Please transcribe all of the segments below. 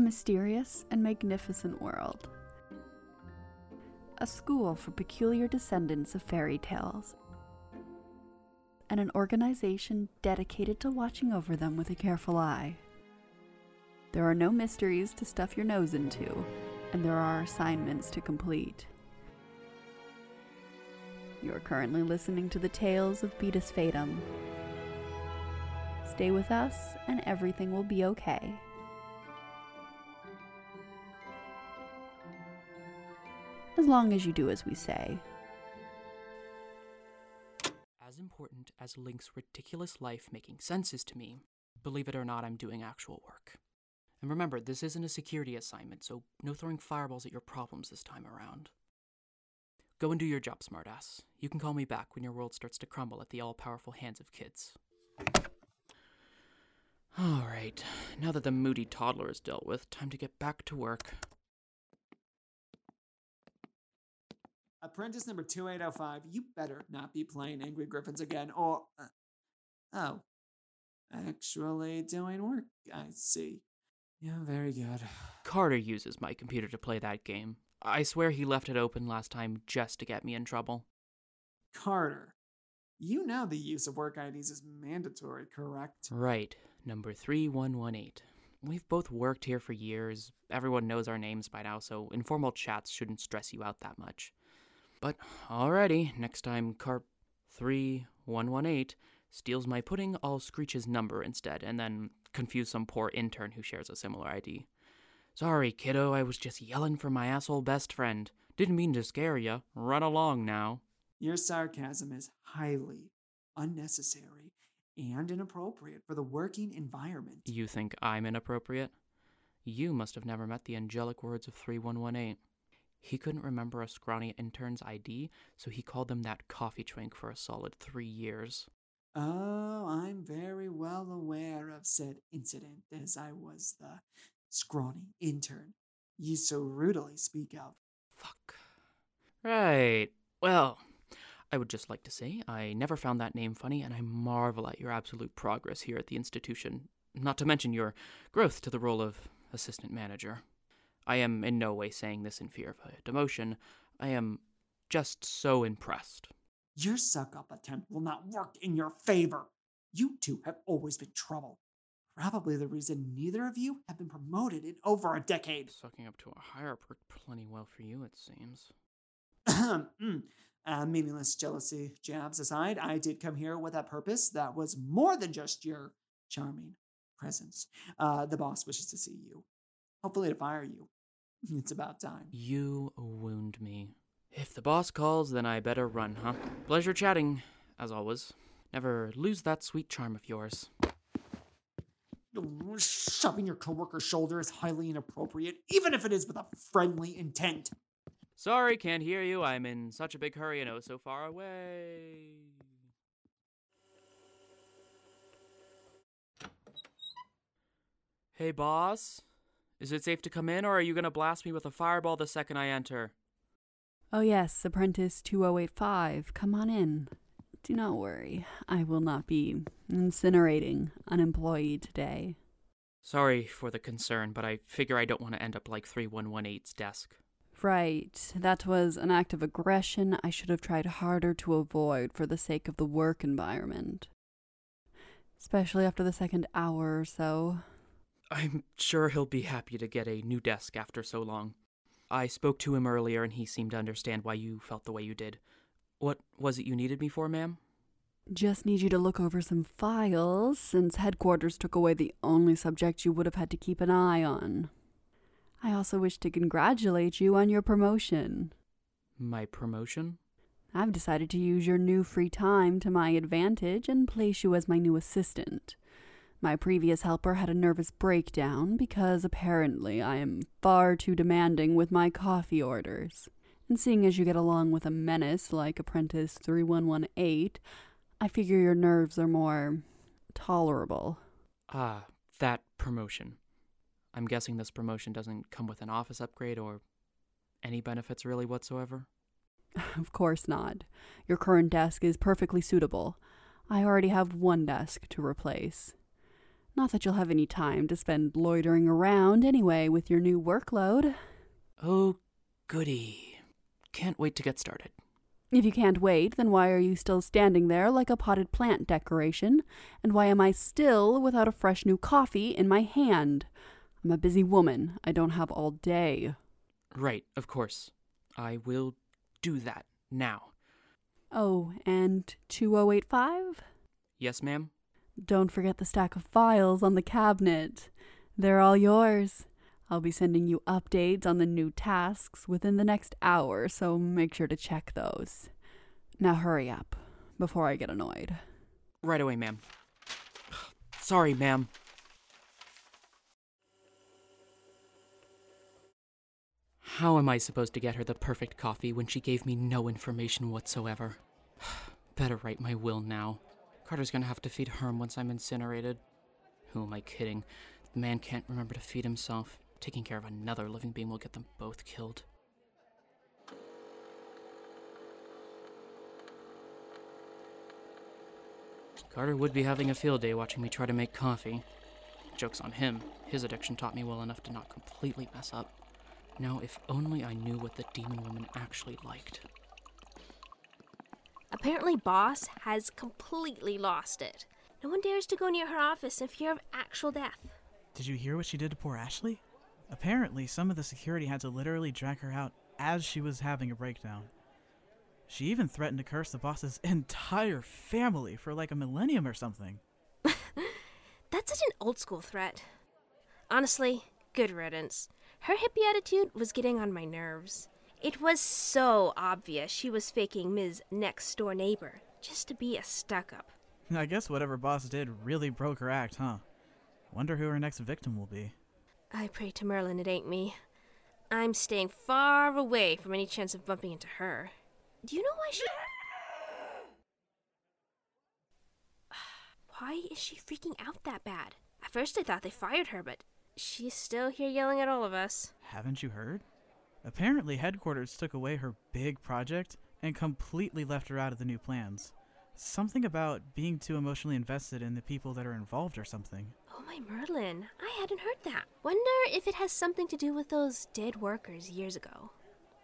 mysterious and magnificent world. A school for peculiar descendants of fairy tales. And an organization dedicated to watching over them with a careful eye. There are no mysteries to stuff your nose into, and there are assignments to complete. You are currently listening to the tales of Beatus Fatum. Stay with us, and everything will be okay. As long as you do as we say. As important as Link's ridiculous life making sense is to me, believe it or not, I'm doing actual work. And remember, this isn't a security assignment, so no throwing fireballs at your problems this time around. Go and do your job, smartass. You can call me back when your world starts to crumble at the all powerful hands of kids. Alright, now that the moody toddler is dealt with, time to get back to work. Apprentice number 2805, you better not be playing Angry Griffins again, or. Uh, oh. Actually doing work, I see. Yeah, very good. Carter uses my computer to play that game. I swear he left it open last time just to get me in trouble. Carter, you know the use of work IDs is mandatory, correct? Right, number 3118. We've both worked here for years. Everyone knows our names by now, so informal chats shouldn't stress you out that much. But alrighty, next time Carp 3118 steals my pudding, I'll screech his number instead, and then confuse some poor intern who shares a similar ID. Sorry, kiddo, I was just yelling for my asshole best friend. Didn't mean to scare ya. Run along now. Your sarcasm is highly unnecessary and inappropriate for the working environment. You think I'm inappropriate? You must have never met the angelic words of 3118. He couldn't remember a scrawny intern's ID, so he called them that coffee twink for a solid three years. Oh, I'm very well aware of said incident, as I was the scrawny intern you so rudely speak of. Fuck. Right. Well, I would just like to say I never found that name funny, and I marvel at your absolute progress here at the institution, not to mention your growth to the role of assistant manager. I am in no way saying this in fear of a demotion. I am just so impressed. Your suck up attempt will not work in your favor. You two have always been trouble. Probably the reason neither of you have been promoted in over a decade. Sucking up to a higher worked plenty well for you, it seems. Mm. uh, meaningless jealousy jabs aside, I did come here with a purpose that was more than just your charming presence. Uh, the boss wishes to see you. Hopefully, to fire you. It's about time. You wound me. If the boss calls, then I better run, huh? Pleasure chatting, as always. Never lose that sweet charm of yours. Shoving your coworker's shoulder is highly inappropriate, even if it is with a friendly intent. Sorry, can't hear you. I'm in such a big hurry and oh so far away. Hey, boss? Is it safe to come in, or are you gonna blast me with a fireball the second I enter? Oh, yes, Apprentice 2085, come on in. Do not worry, I will not be incinerating an employee today. Sorry for the concern, but I figure I don't want to end up like 3118's desk. Right, that was an act of aggression I should have tried harder to avoid for the sake of the work environment. Especially after the second hour or so. I'm sure he'll be happy to get a new desk after so long. I spoke to him earlier and he seemed to understand why you felt the way you did. What was it you needed me for, ma'am? Just need you to look over some files since headquarters took away the only subject you would have had to keep an eye on. I also wish to congratulate you on your promotion. My promotion? I've decided to use your new free time to my advantage and place you as my new assistant. My previous helper had a nervous breakdown because apparently I am far too demanding with my coffee orders. And seeing as you get along with a menace like Apprentice 3118, I figure your nerves are more tolerable. Ah, that promotion. I'm guessing this promotion doesn't come with an office upgrade or any benefits really whatsoever? Of course not. Your current desk is perfectly suitable. I already have one desk to replace. Not that you'll have any time to spend loitering around anyway with your new workload. Oh, goody. Can't wait to get started. If you can't wait, then why are you still standing there like a potted plant decoration? And why am I still without a fresh new coffee in my hand? I'm a busy woman. I don't have all day. Right, of course. I will do that now. Oh, and 2085? Yes, ma'am? Don't forget the stack of files on the cabinet. They're all yours. I'll be sending you updates on the new tasks within the next hour, so make sure to check those. Now hurry up before I get annoyed. Right away, ma'am. Sorry, ma'am. How am I supposed to get her the perfect coffee when she gave me no information whatsoever? Better write my will now. Carter's gonna have to feed Herm once I'm incinerated. Who am I kidding? The man can't remember to feed himself. Taking care of another living being will get them both killed. Carter would be having a field day watching me try to make coffee. Joke's on him. His addiction taught me well enough to not completely mess up. Now, if only I knew what the demon woman actually liked. Apparently, Boss has completely lost it. No one dares to go near her office in fear of actual death. Did you hear what she did to poor Ashley? Apparently, some of the security had to literally drag her out as she was having a breakdown. She even threatened to curse the boss's entire family for like a millennium or something. That's such an old school threat. Honestly, good riddance. Her hippie attitude was getting on my nerves. It was so obvious she was faking Ms. Next Door Neighbor just to be a stuck up. I guess whatever boss did really broke her act, huh? Wonder who her next victim will be. I pray to Merlin it ain't me. I'm staying far away from any chance of bumping into her. Do you know why she. Why is she freaking out that bad? At first I thought they fired her, but she's still here yelling at all of us. Haven't you heard? Apparently, headquarters took away her big project and completely left her out of the new plans. Something about being too emotionally invested in the people that are involved or something. Oh my Merlin, I hadn't heard that. Wonder if it has something to do with those dead workers years ago.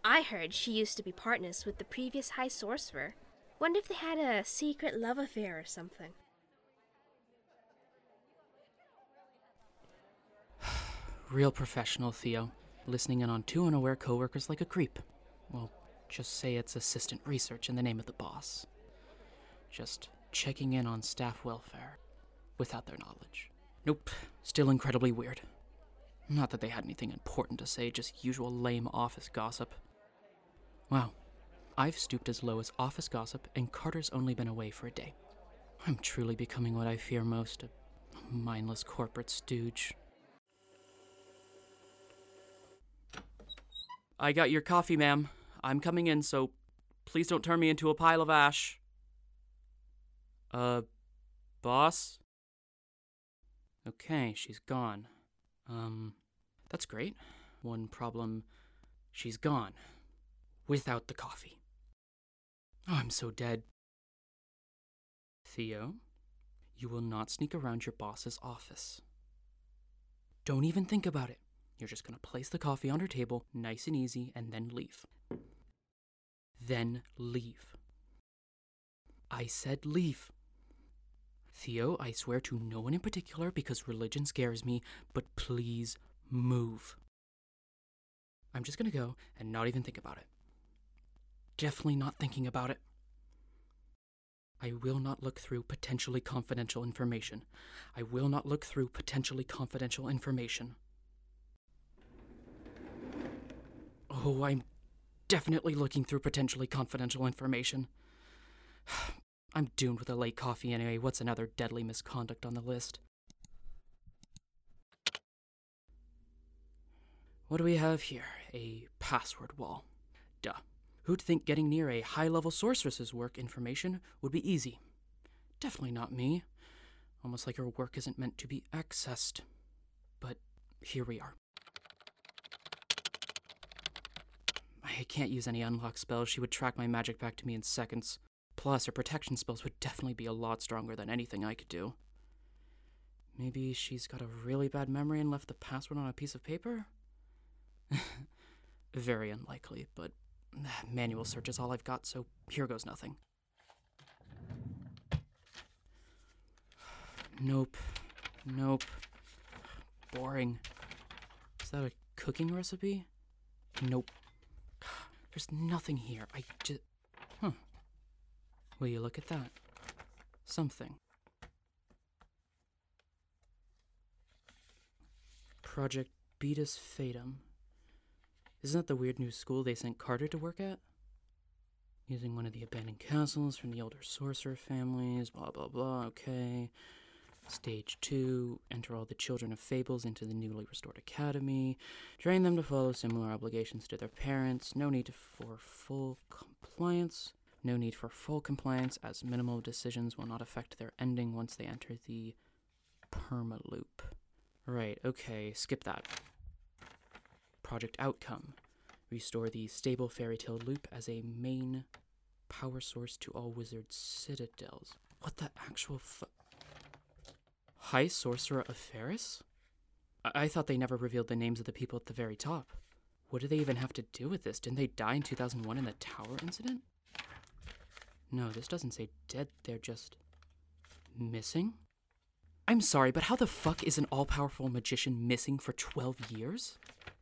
I heard she used to be partners with the previous High Sorcerer. Wonder if they had a secret love affair or something. Real professional, Theo. Listening in on two unaware coworkers like a creep. Well, just say it's assistant research in the name of the boss. Just checking in on staff welfare without their knowledge. Nope, still incredibly weird. Not that they had anything important to say, just usual lame office gossip. Wow, I've stooped as low as office gossip, and Carter's only been away for a day. I'm truly becoming what I fear most a mindless corporate stooge. I got your coffee, ma'am. I'm coming in, so please don't turn me into a pile of ash. Uh, boss? Okay, she's gone. Um, that's great. One problem she's gone. Without the coffee. Oh, I'm so dead. Theo, you will not sneak around your boss's office. Don't even think about it. You're just going to place the coffee on her table, nice and easy, and then leave. Then leave. I said leave. Theo, I swear to no one in particular because religion scares me, but please move. I'm just gonna go and not even think about it. Definitely not thinking about it. I will not look through potentially confidential information. I will not look through potentially confidential information. Oh, I'm definitely looking through potentially confidential information. I'm doomed with a late coffee anyway. What's another deadly misconduct on the list? What do we have here? A password wall. Duh. Who'd think getting near a high level sorceress's work information would be easy? Definitely not me. Almost like her work isn't meant to be accessed. But here we are. I can't use any unlock spells. She would track my magic back to me in seconds. Plus, her protection spells would definitely be a lot stronger than anything I could do. Maybe she's got a really bad memory and left the password on a piece of paper? Very unlikely, but ah, manual search is all I've got, so here goes nothing. Nope. Nope. Boring. Is that a cooking recipe? Nope. There's nothing here. I just. Huh. Hmm. Will you look at that? Something. Project Beatus Fatum. Isn't that the weird new school they sent Carter to work at? Using one of the abandoned castles from the older sorcerer families, blah blah blah, okay. Stage 2 Enter all the children of fables into the newly restored academy. Train them to follow similar obligations to their parents. No need for full compliance. No need for full compliance, as minimal decisions will not affect their ending once they enter the permaloop. Right, okay, skip that. Project Outcome Restore the stable fairy tale loop as a main power source to all wizard citadels. What the actual High Sorcerer of Ferris? I-, I thought they never revealed the names of the people at the very top. What do they even have to do with this? Didn't they die in 2001 in the tower incident? No, this doesn't say dead, they're just. missing? I'm sorry, but how the fuck is an all powerful magician missing for 12 years?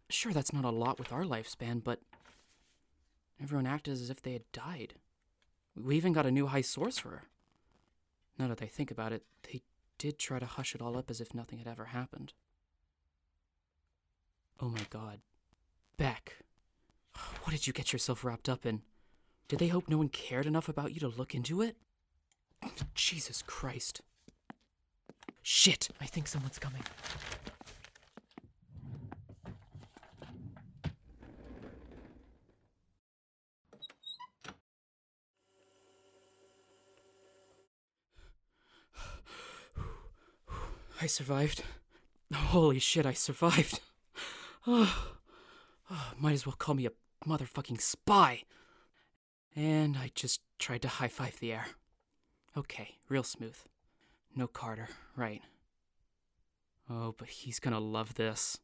Sure, that's not a lot with our lifespan, but. Everyone acted as if they had died. We even got a new high sorcerer. Now that I think about it, they did try to hush it all up as if nothing had ever happened. Oh my god. Beck. What did you get yourself wrapped up in? Did they hope no one cared enough about you to look into it? Jesus Christ. Shit! I think someone's coming. I survived. Holy shit, I survived. Oh, oh, might as well call me a motherfucking spy. And I just tried to high five the air. Okay, real smooth. No Carter, right. Oh, but he's gonna love this.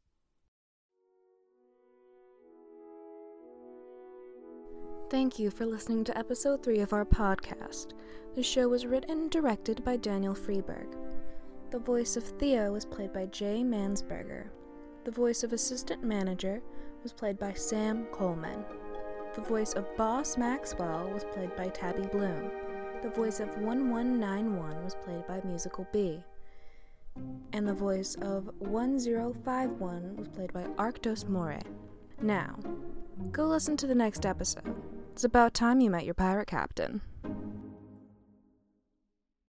Thank you for listening to episode 3 of our podcast. The show was written and directed by Daniel Freeberg. The voice of Theo was played by Jay Mansberger. The voice of assistant manager was played by Sam Coleman. The voice of Boss Maxwell was played by Tabby Bloom. The voice of 1191 was played by Musical B. And the voice of 1051 was played by Arctos More. Now, go listen to the next episode. It's about time you met your pirate captain.